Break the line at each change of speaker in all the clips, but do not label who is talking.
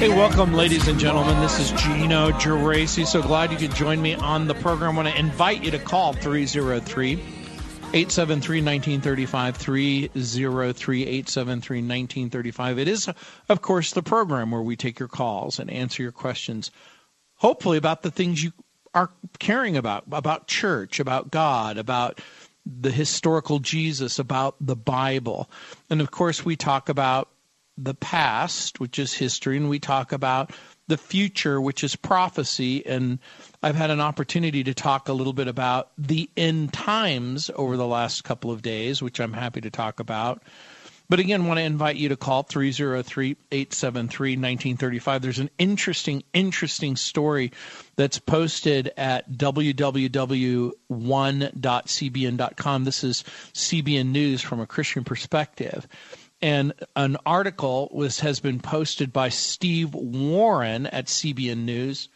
Hey, welcome, ladies and gentlemen. This is Gino Geraci. So glad you could join me on the program. I want to invite you to call 303 873 1935. 303 873 1935. It is, of course, the program where we take your calls and answer your questions, hopefully, about the things you are caring about, about church, about God, about the historical Jesus, about the Bible. And of course, we talk about the past, which is history, and we talk about the future, which is prophecy. And I've had an opportunity to talk a little bit about the end times over the last couple of days, which I'm happy to talk about. But again, want to invite you to call 303 873 1935. There's an interesting, interesting story that's posted at www.one.cbn.com. This is CBN News from a Christian perspective and an article was has been posted by Steve Warren at CBN News.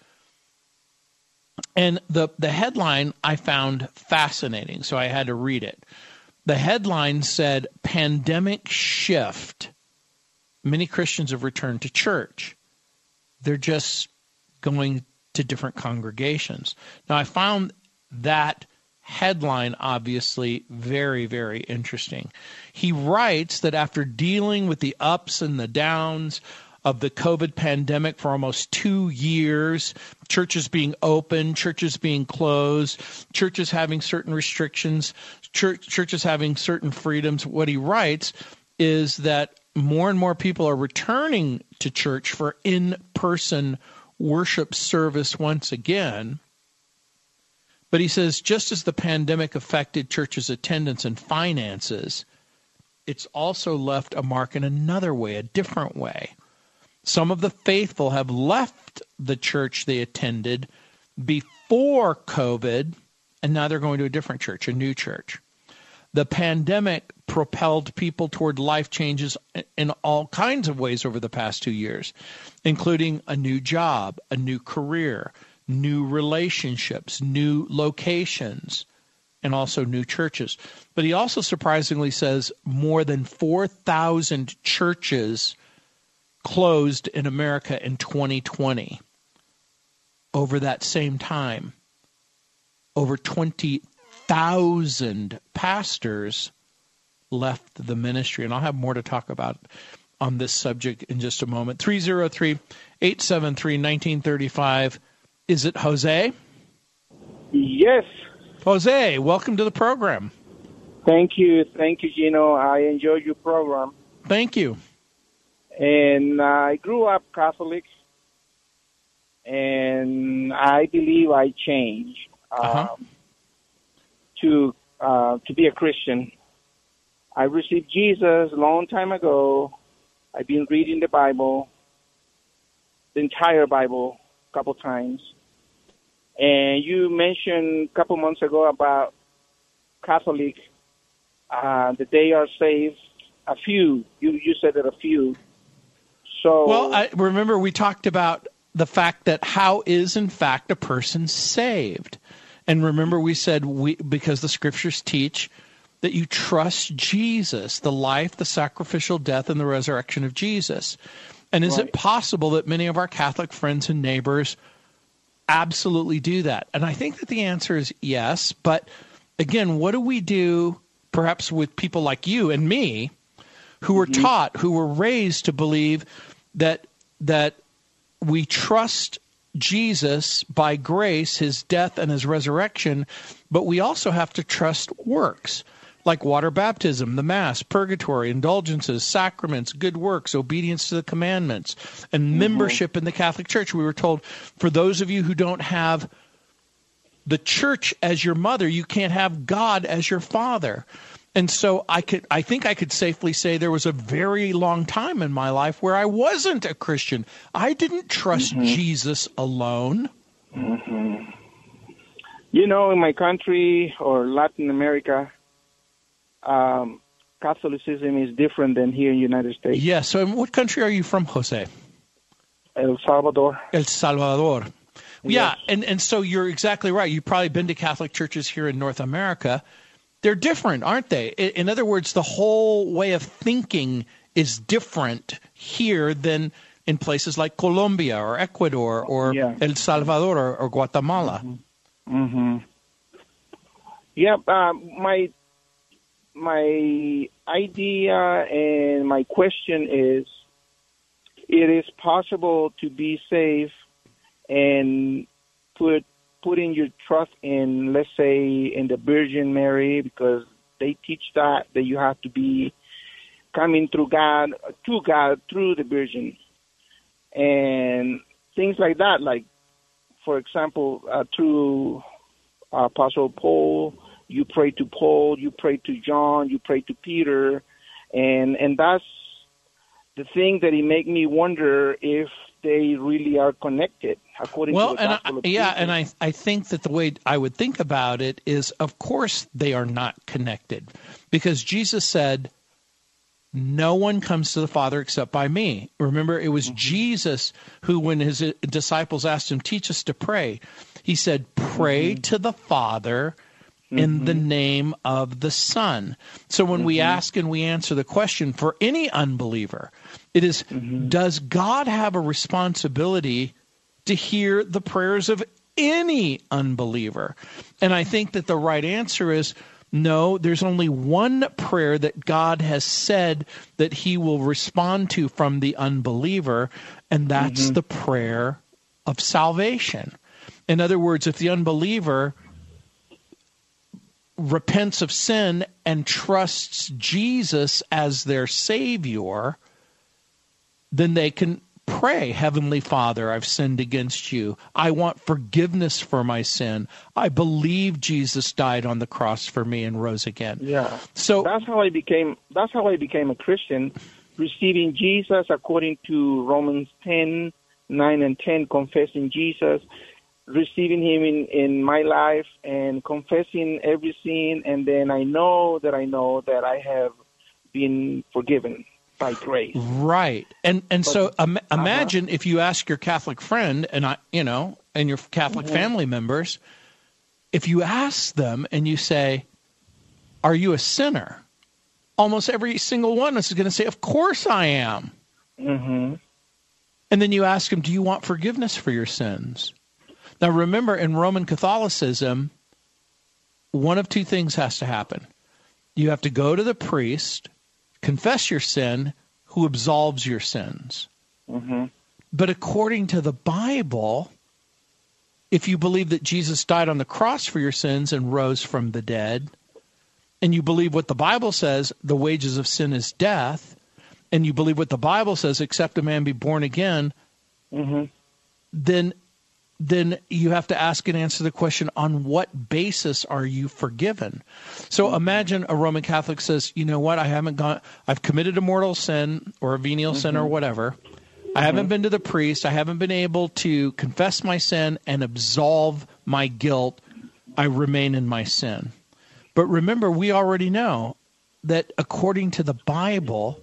And the the headline I found fascinating, so I had to read it. The headline said pandemic shift. Many Christians have returned to church. They're just going to different congregations. Now I found that headline obviously very, very interesting. He writes that after dealing with the ups and the downs of the COVID pandemic for almost two years, churches being open, churches being closed, churches having certain restrictions, church, churches having certain freedoms, what he writes is that more and more people are returning to church for in person worship service once again. But he says just as the pandemic affected churches' attendance and finances, it's also left a mark in another way, a different way. Some of the faithful have left the church they attended before COVID, and now they're going to a different church, a new church. The pandemic propelled people toward life changes in all kinds of ways over the past two years, including a new job, a new career, new relationships, new locations, and also new churches. But he also surprisingly says more than 4,000 churches closed in America in 2020. Over that same time, over 20,000 pastors left the ministry. And I'll have more to talk about on this subject in just a moment. 303 873 1935 is it Jose?
Yes.
Jose, welcome to the program.
Thank you. Thank you, Gino. I enjoy your program.
Thank you.
And I grew up Catholic, and I believe I changed uh-huh. um, to uh, to be a Christian. I received Jesus a long time ago. I've been reading the Bible, the entire Bible, a couple times. And you mentioned a couple months ago about Catholic uh, that they are saved. A few. You you said that a few. So
well, I remember we talked about the fact that how is in fact a person saved, and remember we said we because the scriptures teach that you trust Jesus, the life, the sacrificial death, and the resurrection of Jesus. And is right. it possible that many of our Catholic friends and neighbors absolutely do that? And I think that the answer is yes. But again, what do we do perhaps with people like you and me who were mm-hmm. taught, who were raised to believe that that we trust Jesus by grace, his death and his resurrection, but we also have to trust works like water baptism, the Mass, purgatory, indulgences, sacraments, good works, obedience to the commandments, and mm-hmm. membership in the Catholic Church. We were told for those of you who don't have the church as your mother, you can't have God as your father. And so I could I think I could safely say there was a very long time in my life where I wasn't a Christian. I didn't trust mm-hmm. Jesus alone.
Mm-hmm. You know, in my country or Latin America, um, Catholicism is different than here in the United States.
Yes. Yeah, so, in what country are you from, Jose?
El Salvador.
El Salvador. Yeah, and, and so you're exactly right. You've probably been to Catholic churches here in North America. They're different, aren't they? In, other words, the whole way of thinking is different here than in places like Colombia or Ecuador or
Yeah.
El Salvador or, or Guatemala.
Mm-hmm. Yep. Um, my my idea and my question is: It is possible to be safe and put putting your trust in, let's say, in the Virgin Mary, because they teach that that you have to be coming through God to God through the Virgin, and things like that. Like, for example, uh, through Apostle Paul, you pray to Paul, you pray to John, you pray to Peter, and and that's the thing that it make me wonder if they really are connected according
Well,
to the
and I,
of
yeah,
Jesus.
and I I think that the way I would think about it is, of course, they are not connected, because Jesus said, "No one comes to the Father except by me." Remember, it was mm-hmm. Jesus who, when his disciples asked him, "Teach us to pray," he said, "Pray mm-hmm. to the Father." In the mm-hmm. name of the Son. So when we mm-hmm. ask and we answer the question for any unbeliever, it is, mm-hmm. does God have a responsibility to hear the prayers of any unbeliever? And I think that the right answer is no, there's only one prayer that God has said that he will respond to from the unbeliever, and that's the prayer of salvation. In other words, if the unbeliever repents of sin and trusts Jesus as their Savior, then they can pray, Heavenly Father, I've sinned against you. I want forgiveness for my sin. I believe Jesus died on the cross for me and rose again.
yeah,
So,
that's how I became. That's how I became a Christian, receiving Jesus according to Romans ten nine and ten, confessing Jesus, receiving Him in in my life, and confessing every sin, and then I know that I know that I have been forgiven by grace.
right. And and so im-
Uh-huh.
imagine if you ask your Catholic friend and I, you know, and your Catholic
Mm-hmm.
family members, if you ask them and you say, "Are you a sinner?" Almost every single one is going to say, "Of course I am."
hmm
And then you ask them Do you want forgiveness for your sins? Now, remember, in Roman Catholicism, one of two things has to happen. You have to go to the priest, confess your sin, who absolves your sins.
hmm
But according to the Bible, if you believe that Jesus died on the cross for your sins and rose from the dead, and you believe what the Bible says, the wages of sin is death, and you believe what the Bible says, except a man be born again,
hmm
then then you have to ask and answer the question on what basis are you forgiven? So mm-hmm. imagine a roman catholic says you know what? I haven't gone i've committed a mortal sin or a venial sin or mm-hmm. whatever. I haven't mm-hmm. been to the priest. I haven't been able to confess my sin and absolve my guilt. I remain in my sin. But remember we already know that according to the bible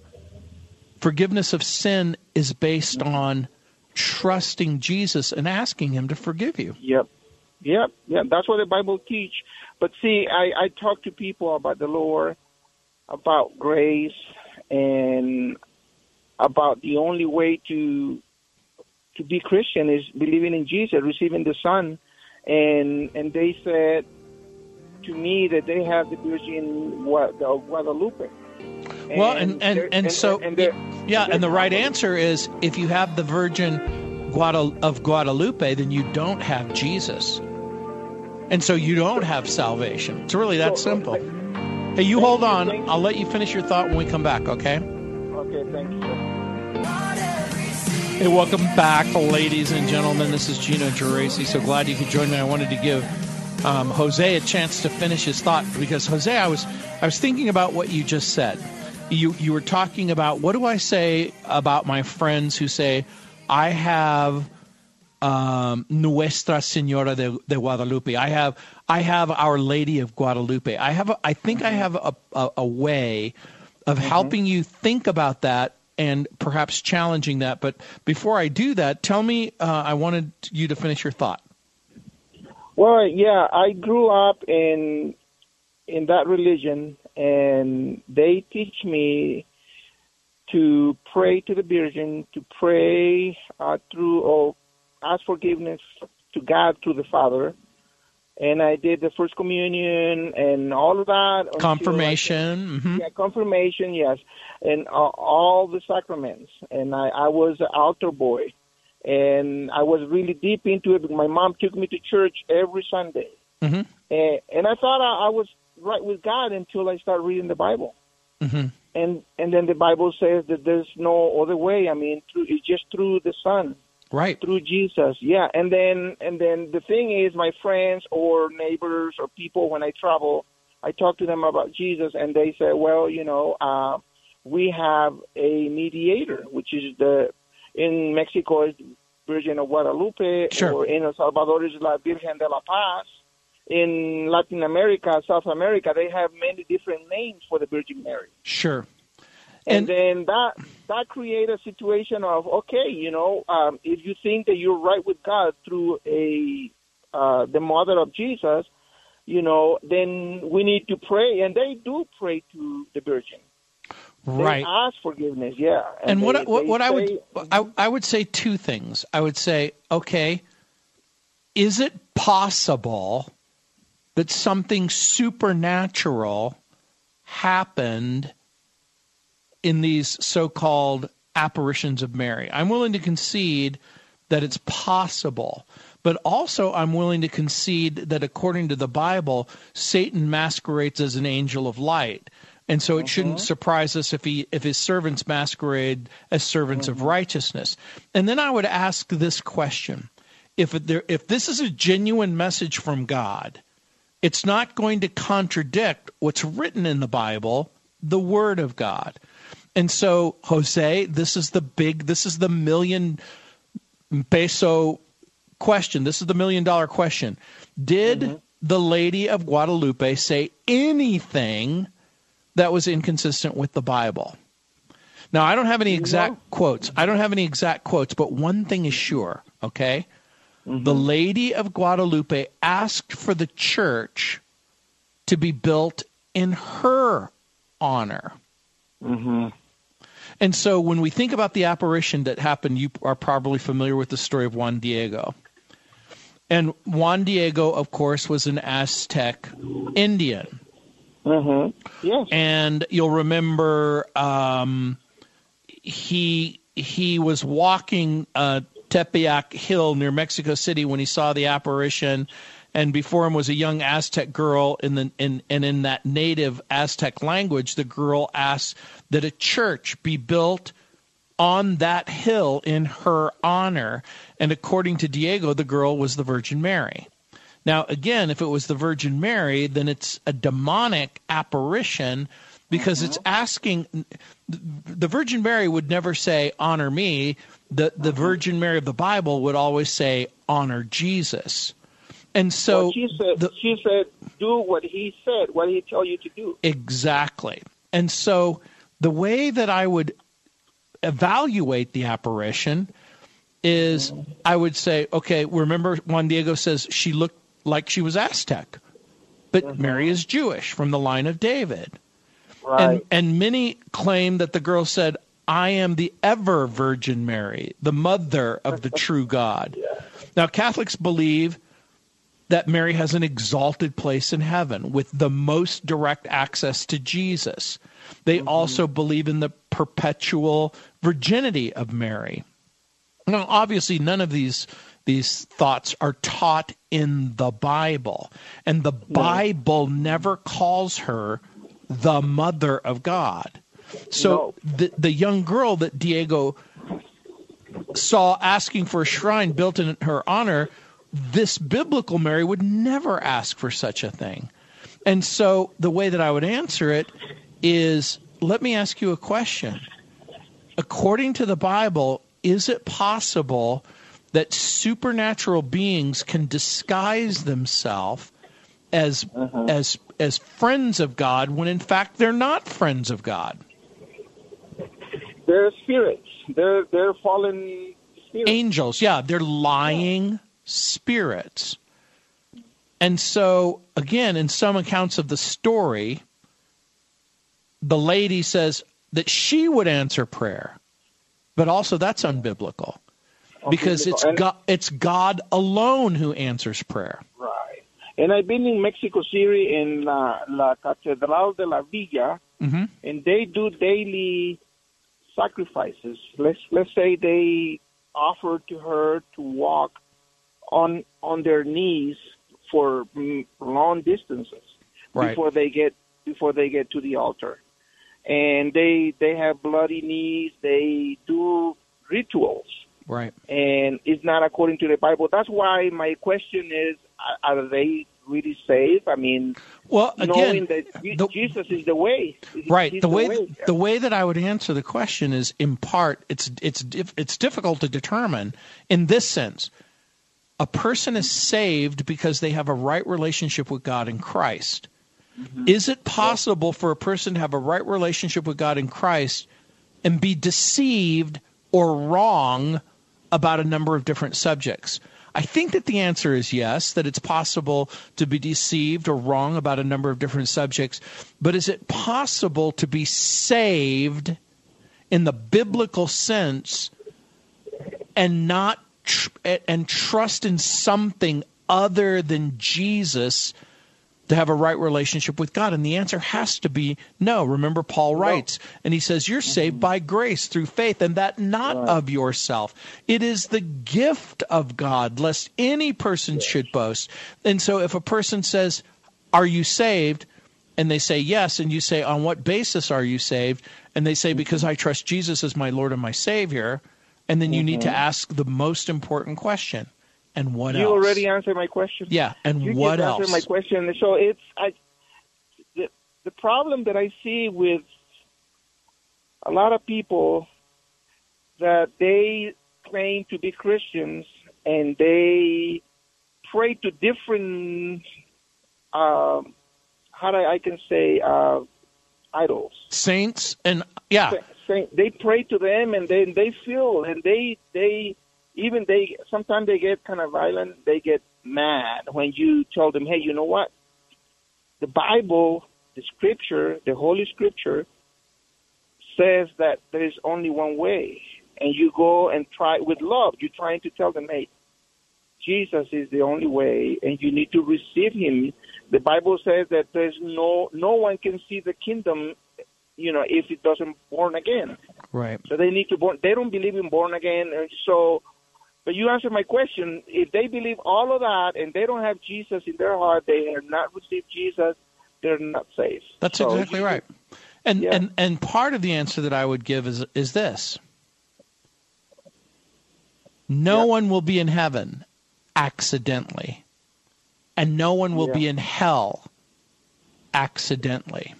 forgiveness of sin is based on trusting Jesus and asking him to forgive you.
Yep. Yep. Yep. That's what the Bible teach. But see, I, I talk to people about the Lord, about grace, and about the only way to to be Christian is believing in Jesus, receiving the Son, and and they said to me that they have the Virgin Guadalupe.
Well, and and,
they're-
and, so
and
yeah, and the right answer is if you have the Virgin Guadal- of Guadalupe, then you don't have Jesus. And so you don't have salvation. It's really that simple. Hey, you hold on. I'll let you finish your thought when we come back, okay?
Okay, thank you.
Hey, welcome back, ladies and gentlemen. This is Gino Geraci. So glad you could join me. I wanted to give um, Jose a chance to finish his thought because Jose, I was I was thinking about what you just said. You you were talking about what do I say about my friends who say I have um, Nuestra Senora de, de Guadalupe. I have I have Our Lady of Guadalupe. I have a, I think I have a, a, a way of helping you think about that and perhaps challenging that. But before I do that, tell me. Uh, I wanted you to finish your thought.
Well, yeah, I grew up in in that religion, and they teach me to pray to the Virgin, to pray uh, through or ask forgiveness to God through the Father. And I did the first communion and all of that.
Confirmation.
mm-hmm. Yeah, confirmation, yes. And uh, all the sacraments. And I, I was an altar boy. And I was really deep into it. My mom took me to church every Sunday.
Mm-hmm.
And, and I thought I, I was right with God until I start reading the Bible.
Mm-hmm.
And and then the Bible says that there's no other way. I mean, through, it's just through the Son,
right?
Through Jesus, yeah. And then and then the thing is, my friends or neighbors or people when I travel, I talk to them about Jesus, and they say, well, you know, uh, we have a mediator, which is the in Mexico is Virgin of Guadalupe,
sure.
or in El Salvador is La Virgen de la Paz in Latin America, South America, they have many different names for the Virgin Mary.
Sure.
And, and then that that creates a situation of okay, you know, um, if you think that you're right with God through a uh, the mother of Jesus, you know, then we need to pray, and they do pray to the Virgin.
Right.
They ask forgiveness, yeah.
And, and what they, what, what I would I, I would say two things. I would say, okay, is it possible that something supernatural happened in these so called apparitions of Mary. I'm willing to concede that it's possible, but also I'm willing to concede that according to the Bible, Satan masquerades as an angel of light. And so it shouldn't mm-hmm. surprise us if he if his servants masquerade as servants mm-hmm. of righteousness. And then I would ask this question. If there if this is a genuine message from God, it's not going to contradict what's written in the Bible, the Word of God. And so, Jose, this is the big, this is the million peso question. This is the million dollar question. Did mm-hmm. the Lady of Guadalupe say anything that was inconsistent with the Bible? Now, I don't have any exact no. quotes. I don't have any exact quotes, but one thing is sure, okay? Mm-hmm. The Lady of Guadalupe asked for the church to be built in her honor.
Mm-hmm.
And so when we think about the apparition that happened, you are probably familiar with the story of Juan Diego. And Juan Diego, of course, was an Aztec Indian.
Mm-hmm. Yes.
And you'll remember um, he he was walking uh, Tepeyac Hill near Mexico City when he saw the apparition. And before him was a young Aztec girl, in the, in, and in that native Aztec language, the girl asked that a church be built on that hill in her honor. And according to Diego, the girl was the Virgin Mary. Now, again, if it was the Virgin Mary, then it's a demonic apparition because mm-hmm. it's asking the Virgin Mary would never say, Honor me the the Virgin Mary of the Bible would always say, "Honor Jesus." And so
well, she said, the, she said, "Do what he said. What he tell you to do."
Exactly. And so the way that I would evaluate the apparition is, I would say, okay, remember Juan Diego says she looked like she was Aztec, but mm-hmm. Mary is Jewish from the line of David.
Right.
And, and many claim that the girl said, I am the ever Virgin Mary, the mother of the true God. Now, Catholics believe that Mary has an exalted place in heaven with the most direct access to Jesus. They mm-hmm. also believe in the perpetual virginity of Mary. Now, obviously, none of these these thoughts are taught in the Bible, and the Bible never calls her the mother of God. So no. the the young girl that Diego saw asking for a shrine built in her honor, this biblical Mary would never ask for such a thing. And so the way that I would answer it is let me ask you a question. According to the Bible, is it possible that supernatural beings can disguise themselves as uh-huh. as as friends of God when in fact they're not friends of God?
They're spirits. They're they're fallen spirits.
Angels, yeah, they're lying yeah. spirits. And so again, in some accounts of the story, the lady says, that she would answer prayer. But also that's unbiblical. Because it's God, it's God alone who answers prayer.
Right. And I've been in Mexico City in La, La Catedral de la Villa, mm-hmm. and they do daily sacrifices. Let's let's say they offer to her to walk on on their knees for long distances
right.
before they get before they get to the altar, and they they have bloody knees. They do rituals,
right?
And it's not according to the Bible. That's why my question is: Are they really saved? I mean,
well, again,
the, Jesus is the way.
Right. The way, the way the way that I would answer the question is, in part, it's it's it's difficult to determine in this sense. A person is saved because they have a right relationship with God in Christ. Mm-hmm. Is it possible for a person to have a right relationship with God in Christ and be deceived or wrong about a number of different subjects? I think that the answer is yes, that it's possible to be deceived or wrong about a number of different subjects. But is it possible to be saved in the biblical sense and not tr- and trust in something other than Jesus to have a right relationship with God? And the answer has to be no. Remember, Paul writes, and he says, You're saved by grace through faith, and that not right. of yourself. It is the gift of God, lest any person yes. should boast. And so if a person says, Are you saved? And they say yes, and you say, On what basis are you saved? And they say, mm-hmm. Because I trust Jesus as my Lord and my Savior. And then you mm-hmm. need to mm-hmm. ask the most important question and what
you
else?
You already answered my question.
Yeah, and
you
what
else?
answered
my question. So it's I, the the problem that I see with a lot of people that they claim to be Christians and they pray to different um, how do I, I can say uh, idols,
saints, and yeah,
Saint, they pray to them and then they feel and they they even they sometimes they get kind of violent. They get mad when you tell them, "Hey, you know what? The Bible, the Scripture, the Holy Scripture says that there is only one way." And you go and try with love. You're trying to tell them, "Hey, Jesus is the only way, and you need to receive Him." The Bible says that there's no no one can see the kingdom, you know, if it doesn't born again.
Right.
So they need to born. They don't believe in born again, and so but you answered my question. If they believe all of that and they don't have Jesus in their heart, they have not received Jesus, they're not safe.
That's so exactly right. And yeah. and and part of the answer that I would give is is this. No yeah. one will be in heaven accidentally. And no one will yeah. be in hell accidentally.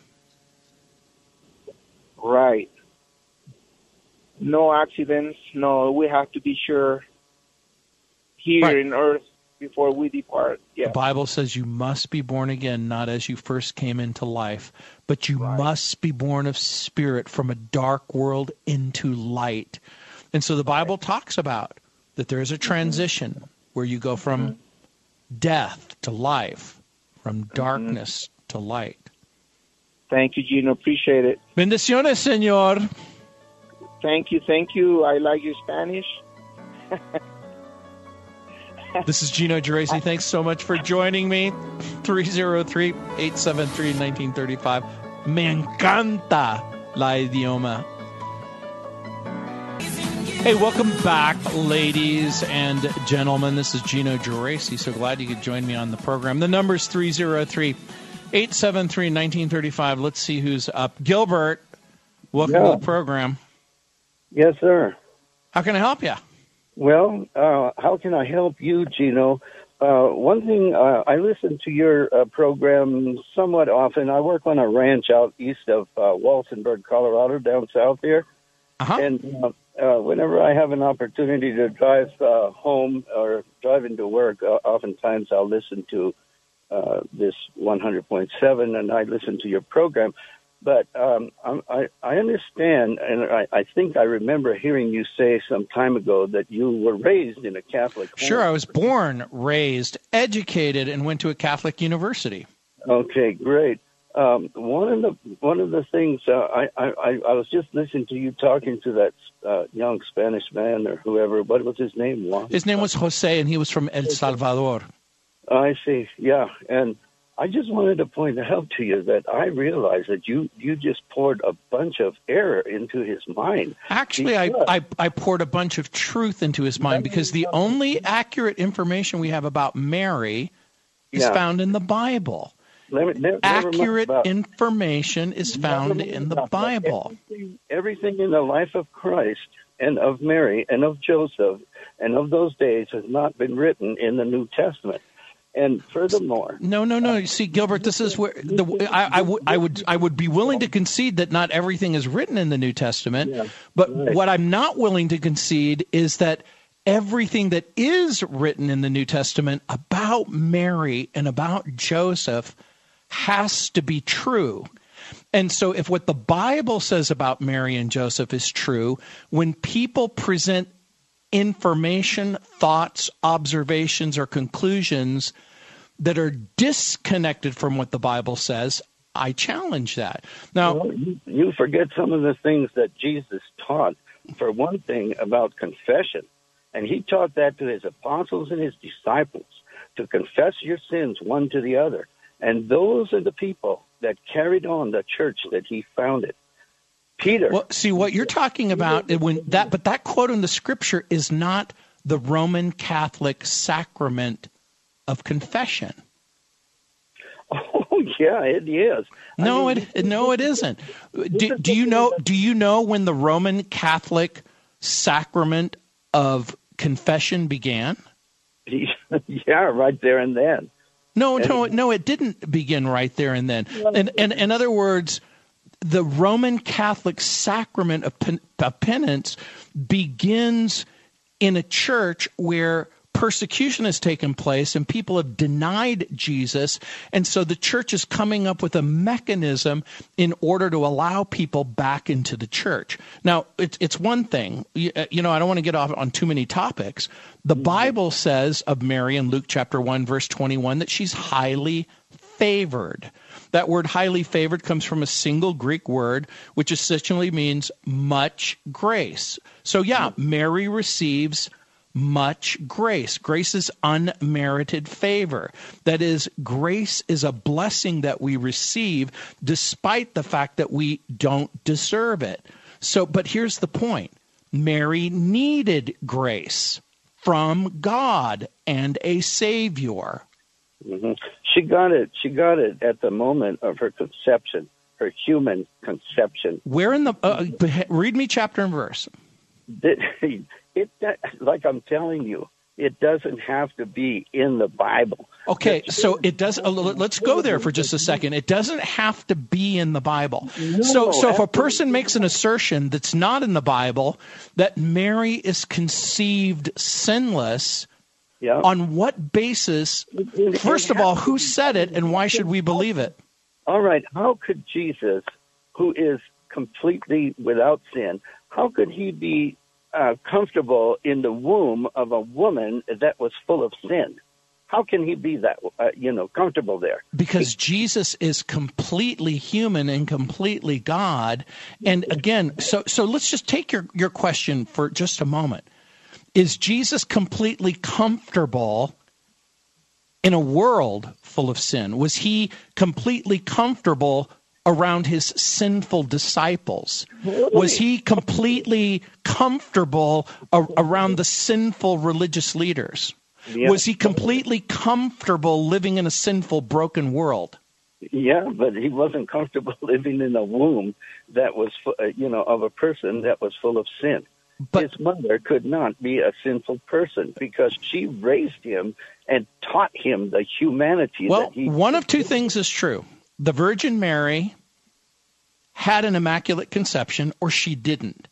Right. No accidents. No, we have to be sure here right. in earth before we depart. Yeah.
The Bible says you must be born again, not as you first came into life, but you right. must be born of spirit from a dark world into light. And so the Bible right. talks about that there is a transition mm-hmm. where you go from mm-hmm. death to life, from mm-hmm. darkness mm-hmm. to light.
Thank you, Gino. Appreciate it.
Bendiciones, Señor.
Thank you. Thank you. I like your Spanish.
this is Gino Geraci. Thanks so much for joining me. 303-873-1935. Me encanta la idioma. Hey, welcome back, ladies and gentlemen. This is Gino Geraci. So glad you could join me on the program. The number is 303 873 1935. Let's see who's up. Gilbert, welcome yeah. to the program.
Yes, sir.
How can I help you?
Well, uh, how can I help you, Gino? Uh, one thing, uh, I listen to your uh, program somewhat often. I work on a ranch out east of uh, Walsenburg, Colorado, down south here.
Uh-huh.
And uh, uh, whenever I have an opportunity to drive uh, home or drive into work, uh, oftentimes I'll listen to uh, this 100.7 and I listen to your program. But um, I, I understand, and I, I think I remember hearing you say some time ago that you were raised in a Catholic home.
Sure, I was born, raised, educated, and went to a Catholic university.
Okay, great. Um, one of the one of the things uh, I, I I was just listening to you talking to that uh, young Spanish man or whoever. What was his name? Juan?
His name was Jose, and he was from El Salvador.
I see. Yeah, and I just wanted to point out to you that I realize that you you just poured a bunch of error into his mind.
Actually, I, I, I poured a bunch of truth into his mind because the only accurate information we have about Mary is
Yeah.
found in the Bible.
Never- never- never
Accurate
about-
information is found in the. Bible.
Everything, everything in the life of Christ and of Mary and of Joseph and of those days has not been written in the New Testament. And furthermore,
No, no, no. You see, Gilbert, this is where the I, I would I would I would be willing to concede that not everything is written in the New Testament,
Yeah,
but
right.
what I'm not willing to concede is that everything that is written in the New Testament about Mary and about Joseph has to be true. And so, if what the Bible says about Mary and Joseph is true, when people present information, thoughts, observations, or conclusions that are disconnected from what the Bible says, I challenge that. Now,
Well, you, you forget some of the things that Jesus taught. For one thing, about confession, and he taught that to his apostles and his disciples to confess your sins one to the other. And those are the people that carried on the church that he founded. Peter.
well, see what you're talking about when that, but that quote in the scripture is not the Roman Catholic sacrament of confession.
Oh yeah, it is. I
No,
mean,
it no, it isn't. Do, do you know? Do you know when the Roman Catholic sacrament of confession began?
yeah, right there and then.
No, no, no. It didn't begin right there and then. And, and in other words, the Roman Catholic sacrament of, pen, of penance begins in a church where persecution has taken place and people have denied Jesus. And so the church is coming up with a mechanism in order to allow people back into the church. Now, it's, it's one thing, you, uh, you know, I don't want to get off on too many topics. The Bible says of Mary in Luke chapter 1, verse 21, that she's highly favored. That word highly favored comes from a single Greek word, which essentially means much grace. So, yeah, Mary receives much grace. Grace is unmerited favor. That is, grace is a blessing that we receive despite the fact that we don't deserve it. So, but here's the point Mary needed grace from God and a Savior.
hmm She got it. She got it at the moment of her conception, her human conception.
Where in the uh, read me chapter and verse?
It, it, like I'm telling you, it doesn't have to be in the Bible.
Okay, so it does. Uh, let's go there for just a second. It doesn't have to be in the Bible. so, so if a person makes an assertion that's not in the Bible, that Mary is conceived sinless,
Yeah.
on what basis? First of all, who said it, and why should we believe it?
All right. How could Jesus, who is completely without sin, how could he be uh, comfortable in the womb of a woman that was full of sin? How can he be that, uh, you know, comfortable there?
because Jesus is completely human and completely God. And again, so so let's just take your your question for just a moment. Is Jesus completely comfortable in a world full of sin? Was he completely comfortable around his sinful disciples? Was he completely comfortable a- around the sinful religious leaders?
Yeah.
Was he completely comfortable living in a sinful, broken world?
Yeah, but he wasn't comfortable living in a womb that was, uh, you know, of a person that was full of sin.
But-
His mother could not be a sinful person because she raised him and taught him the humanity
Well,
that he.
one of two things is true. The Virgin Mary had an immaculate conception or she didn't.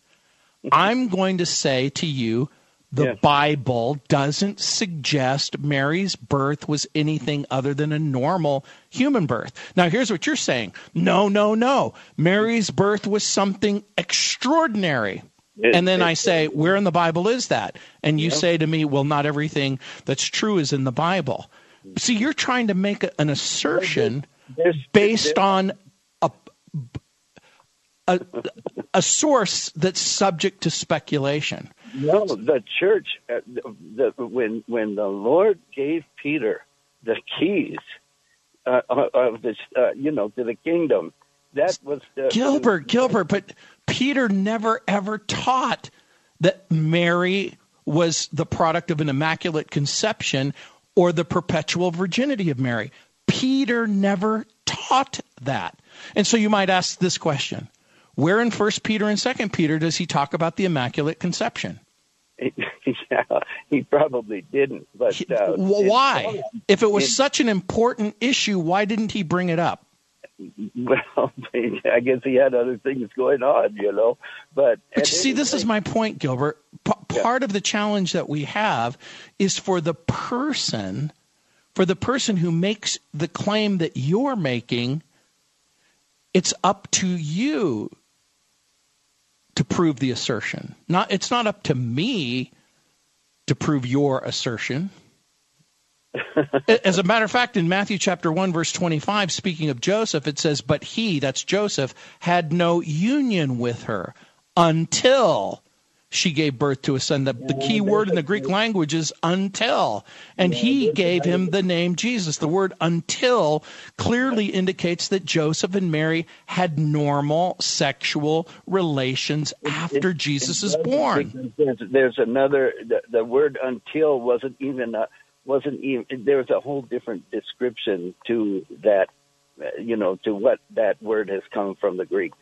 Mm-hmm. I'm going to say to you the
Yeah.
Bible doesn't suggest Mary's birth was anything other than a normal human birth. Now, here's what you're saying no, no, no. Mary's birth was something extraordinary.
It-
and then
it-
I say, where in the Bible is that? And you say to me, well, not everything that's true is in the Bible. See, you're trying to make an assertion based on a, a, a source that's subject to speculation.
No, the church, uh, the, the, when when the Lord gave Peter the keys uh, of this, uh, you know, to the kingdom, that was the,
Gilbert. Gilbert, but Peter never ever taught that Mary was the product of an immaculate conception or the perpetual virginity of Mary. Peter never taught that. And so you might ask this question. Where in First Peter and Second Peter does he talk about the immaculate conception?
yeah, he probably didn't. But uh,
why? if it was such an important issue, why didn't he bring it up?
Well, I guess he had other things going on, you know. But,
but you see, this is my point, Gilbert. P- yeah. Part of the challenge that we have is for the person, for the person who makes the claim that you're making. It's up to you to prove the assertion. Not it's not up to me to prove your assertion. As a matter of fact, in Matthew chapter 1, verse 25, speaking of Joseph, it says, But he, that's Joseph, had no union with her until she gave birth to a son. The, the key word in the Greek language is until. And he gave him the name Jesus. The word until clearly indicates that Joseph and Mary had normal sexual relations after Jesus is born.
There's, there's another, the, the word until wasn't even a, wasn't even there's a whole different description to that you know to what that word has come from the greek.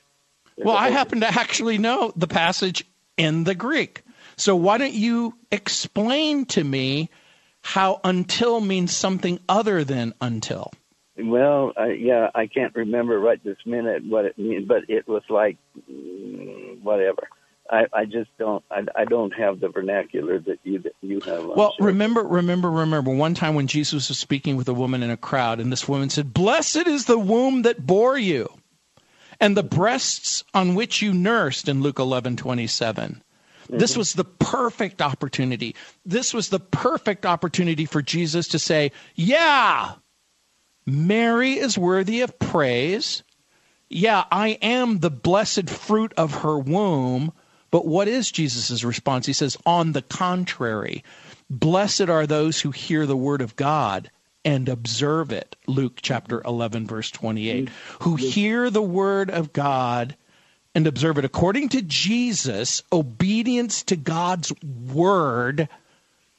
There's well i happen to actually know the passage in the greek. So why don't you explain to me how until means something other than until?
Well uh, yeah i can't remember right this minute what it means but it was like mm, whatever I, I just don't I, I don't have the vernacular that you that you have. I'm
well, sure. remember, remember, remember. One time when Jesus was speaking with a woman in a crowd, and this woman said, "Blessed is the womb that bore you, and the breasts on which you nursed." In Luke eleven twenty seven. Mm-hmm. This was the perfect opportunity. This was the perfect opportunity for Jesus to say, "Yeah, Mary is worthy of praise." Yeah, I am the blessed fruit of her womb but what is Jesus' response? He says, On the contrary, blessed are those who hear the word of God and observe it. Luke chapter 11, verse 28. Who hear the word of God and observe it. According to Jesus, obedience to God's word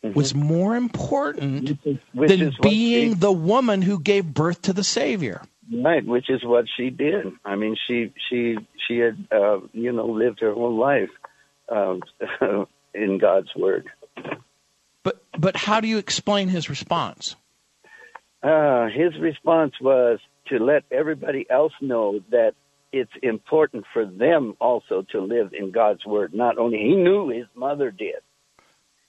mm-hmm. was more important than being the woman who gave birth to the Savior.
Right, which is what she did. I mean, she she she had uh, you know lived her whole life um, in God's word.
But but how do you explain his response?
Uh, his response was to let everybody else know that it's important for them also to live in God's word. Not only he knew his mother did,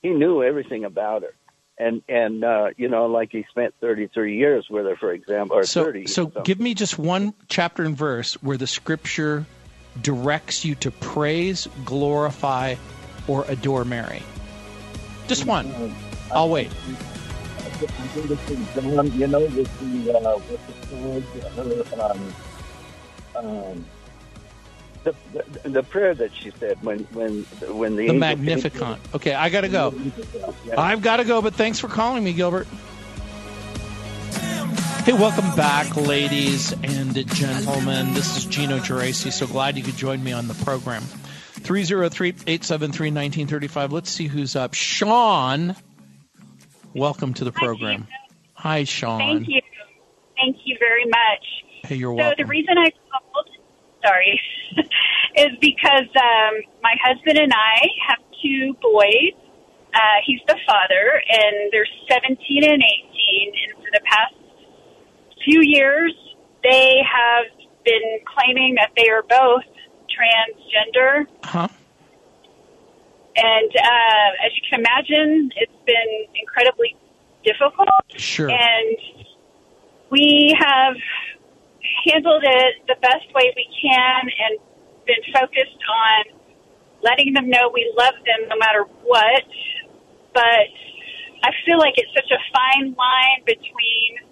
he knew everything about her, and and uh, you know, like he spent thirty three years with her, for example, or
so,
thirty.
So, give me just one chapter and verse where the scripture directs you to praise, glorify, or adore Mary? Just one. I'll wait.
I think John, you know, with the, uh, with the her, um, um, the, the, the, prayer that she said when when when the,
the Magnificat. Okay, I gotta go. I've got to go, but thanks for calling me, Gilbert. Hey, welcome back, ladies and gentlemen. This is Gino Geraci. So glad you could join me on the program. 303-873-1935. Let's see who's up. Sean, welcome to the program. Hi, Sean.
Thank you. Thank you very much.
Hey, you're welcome.
So the reason I called, sorry, is because um, my husband and I have two boys. Uh, he's the father, and they're 17 and 18. And for the past few years, they have been claiming that they are both transgender.
Huh?
And uh, as you can imagine, it's been incredibly difficult.
Sure.
And we have handled it the best way we can and been focused on letting them know we love them no matter what. But I feel like it's such a fine line between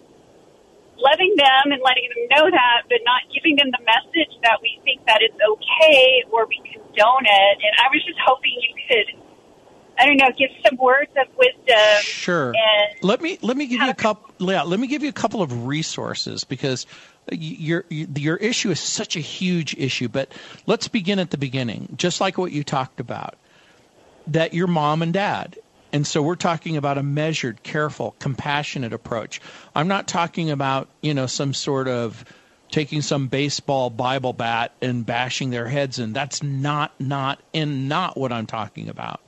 loving them and letting them know that, but not giving them the message that we think that it's okay or we condone it. And I was just hoping you could, I don't know, give some words of wisdom.
Sure. let me let me give you a couple. Yeah, let me give you a couple of resources because your your issue is such a huge issue. But let's begin at the beginning, just like what you talked about. That your mom and dad and so we're talking about a measured, careful, compassionate approach. I'm not talking about, you know, some sort of taking some baseball Bible bat and bashing their heads in. That's not not and not what I'm talking about.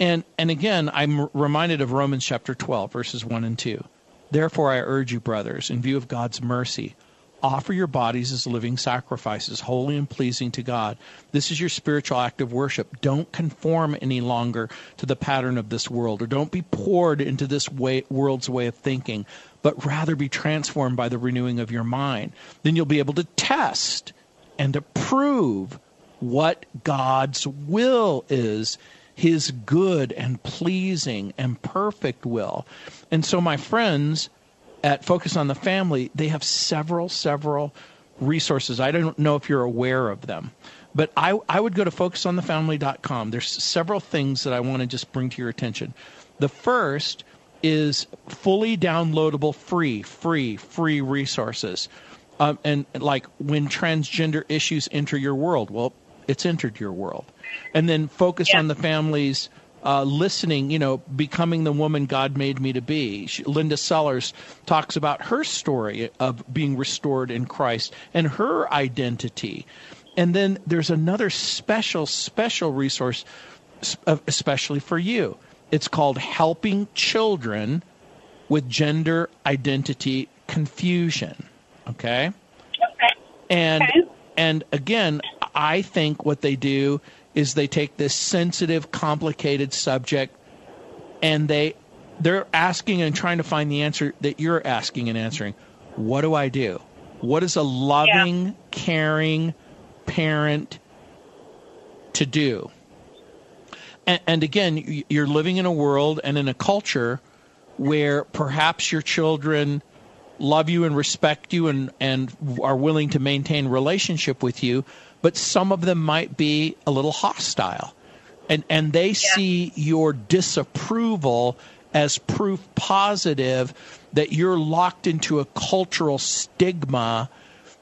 And and again, I'm reminded of Romans chapter 12 verses 1 and 2. Therefore I urge you brothers, in view of God's mercy, Offer your bodies as living sacrifices, holy and pleasing to God. This is your spiritual act of worship. Don't conform any longer to the pattern of this world, or don't be poured into this way, world's way of thinking, but rather be transformed by the renewing of your mind. Then you'll be able to test and approve what God's will is his good and pleasing and perfect will. And so, my friends, at Focus on the Family, they have several, several resources. I don't know if you're aware of them, but I, I would go to focusonthefamily.com. There's several things that I want to just bring to your attention. The first is fully downloadable, free, free, free resources. Um, and like when transgender issues enter your world, well, it's entered your world. And then focus yeah. on the families uh, listening, you know, becoming the woman God made me to be. She, Linda Seiler talks about her story of being restored in Christ and her identity. And then there's another special, special resource, especially for you. It's called Helping Children with Gender Identity Confusion. Okay?
Okay.
And
okay.
and again, I think what they do is they take this sensitive, complicated subject and they they're asking and trying to find the answer that you're asking and answering. What do I do? What is a loving, yeah. caring parent to do? And, and again, you're living in a world and in a culture where perhaps your children love you and respect you and, and are willing to maintain relationship with you, but some of them might be a little hostile. And, and they yeah. see your disapproval as proof positive that you're locked into a cultural stigma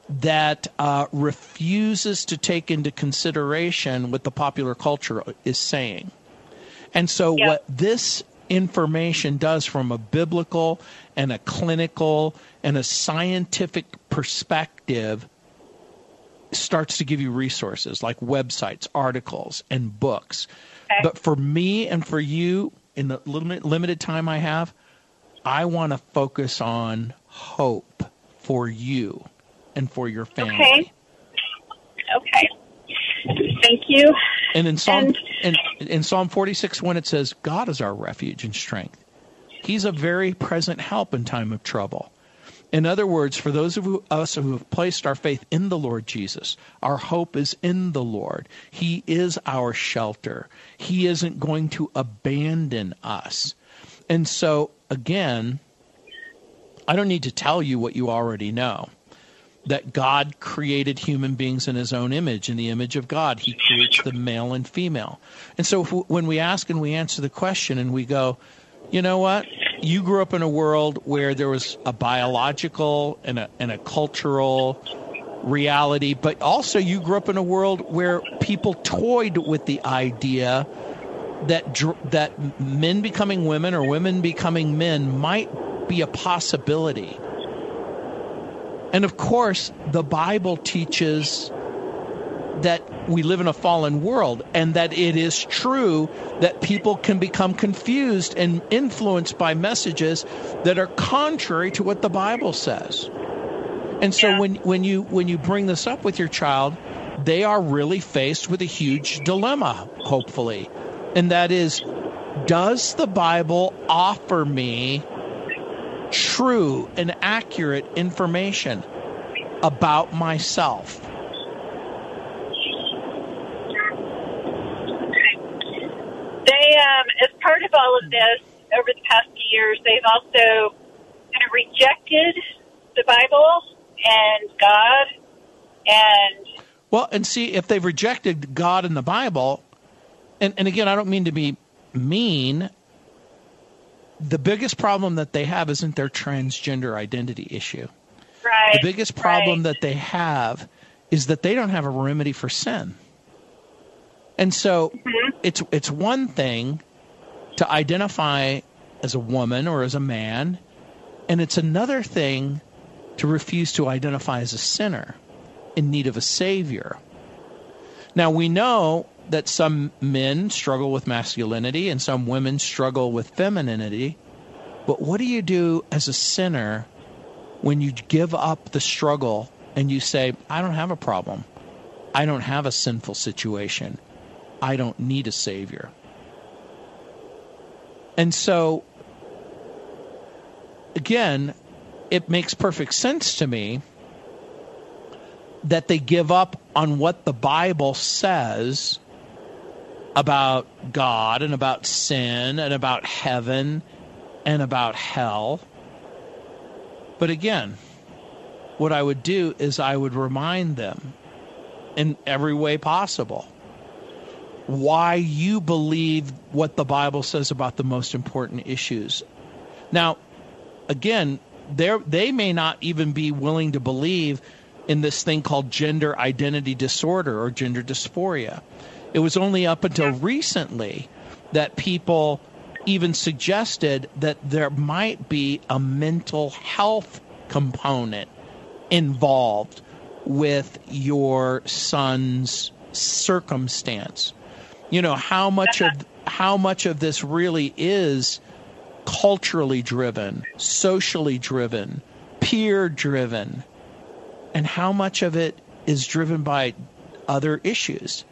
that uh, refuses to take into consideration what the popular culture is saying. And so, what this information does from a biblical and a clinical and a scientific perspective starts to give you resources like websites, articles, and books. Okay. But for me and for you, in the limited time I have, I want to focus on hope for you and for your family.
Okay. Okay. Thank you.
And in Psalm and, in, in Psalm 46 when it says God is our refuge and strength. He's a very present help in time of trouble. In other words, for those of us who have placed our faith in the Lord Jesus, our hope is in the Lord. He is our shelter. He isn't going to abandon us. And so, again, I don't need to tell you what you already know that God created human beings in his own image. In the image of God, he creates the male and female. And so, when we ask and we answer the question and we go, you know what? You grew up in a world where there was a biological and a, and a cultural reality, but also you grew up in a world where people toyed with the idea that that men becoming women or women becoming men might be a possibility. And of course, the Bible teaches that we live in a fallen world and that it is true that people can become confused and influenced by messages that are contrary to what the Bible says. And so yeah. when when you when you bring this up with your child, they are really faced with a huge dilemma, hopefully. And that is does the Bible offer me true and accurate information about myself?
um, as part of all of this, over the past few years, they've also kind of rejected the Bible and God and
well, and see if they've rejected God and the Bible, and, and again, I don't mean to be mean. The biggest problem that they have isn't their transgender identity issue.
right,
The biggest problem
right.
that they have is that they don't have a remedy for sin. And so
Mm-hmm.
it's it's one thing to identify as a woman or as a man, and it's another thing to refuse to identify as a sinner in need of a savior. Now we know that some men struggle with masculinity and some women struggle with femininity. But what do you do as a sinner when you give up the struggle and you say, I don't have a problem. I don't have a sinful situation. I don't need a savior. And so, again, it makes perfect sense to me that they give up on what the Bible says about God and about sin and about heaven and about hell. But again, what I would do is I would remind them in every way possible why you believe what the Bible says about the most important issues. Now, again, they they may not even be willing to believe in this thing called gender identity disorder or gender dysphoria. It was only up until recently that people even suggested that there might be a mental health component involved with your son's circumstance. You know how much of how much of this really is culturally driven, socially driven, peer driven, and how much of it is driven by other issues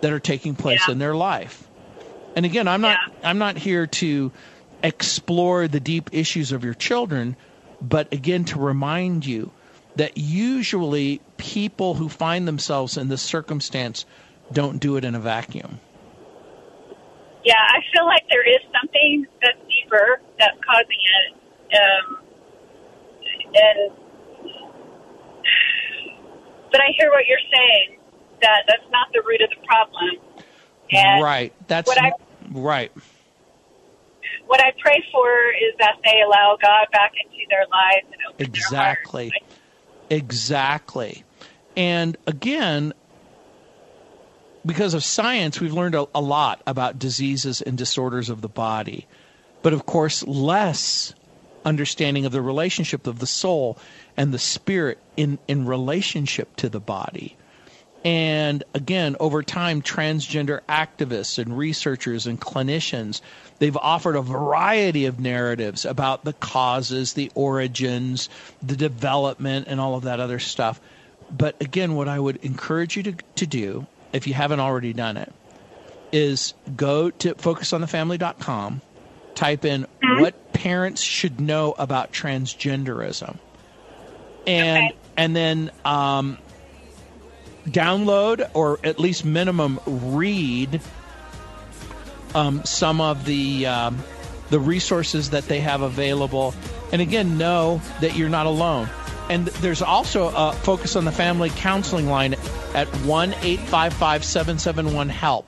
that are taking place
Yeah.
in their life. And again, I'm not I'm not here to explore the deep issues of your children, but again to remind you that usually people who find themselves in this circumstance don't do it in a vacuum.
Yeah, I feel like there is something that's deeper that's causing it. Um, and but I hear what you're saying that that's not the root of the problem. And
right. That's
what I-
right.
what I pray for is that they allow God back into their lives and open
Exactly.
their hearts.
Exactly. And again, because of science, we've learned a, a lot about diseases and disorders of the body. But of course, less understanding of the relationship of the soul and the spirit in, in relationship to the body. And again, over time, transgender activists and researchers and clinicians, they've offered a variety of narratives about the causes, the origins, the development, and all of that other stuff. But again, what I would encourage you to, to do, if you haven't already done it, is go to focusonthefamily.com, type in what parents should know about transgenderism. And
Okay.
and then um, download or at least minimum read um, some of the um, the resources that they have available. And again, know that you're not alone. And there's also a Focus on the Family counseling line at 1 855 771 HELP.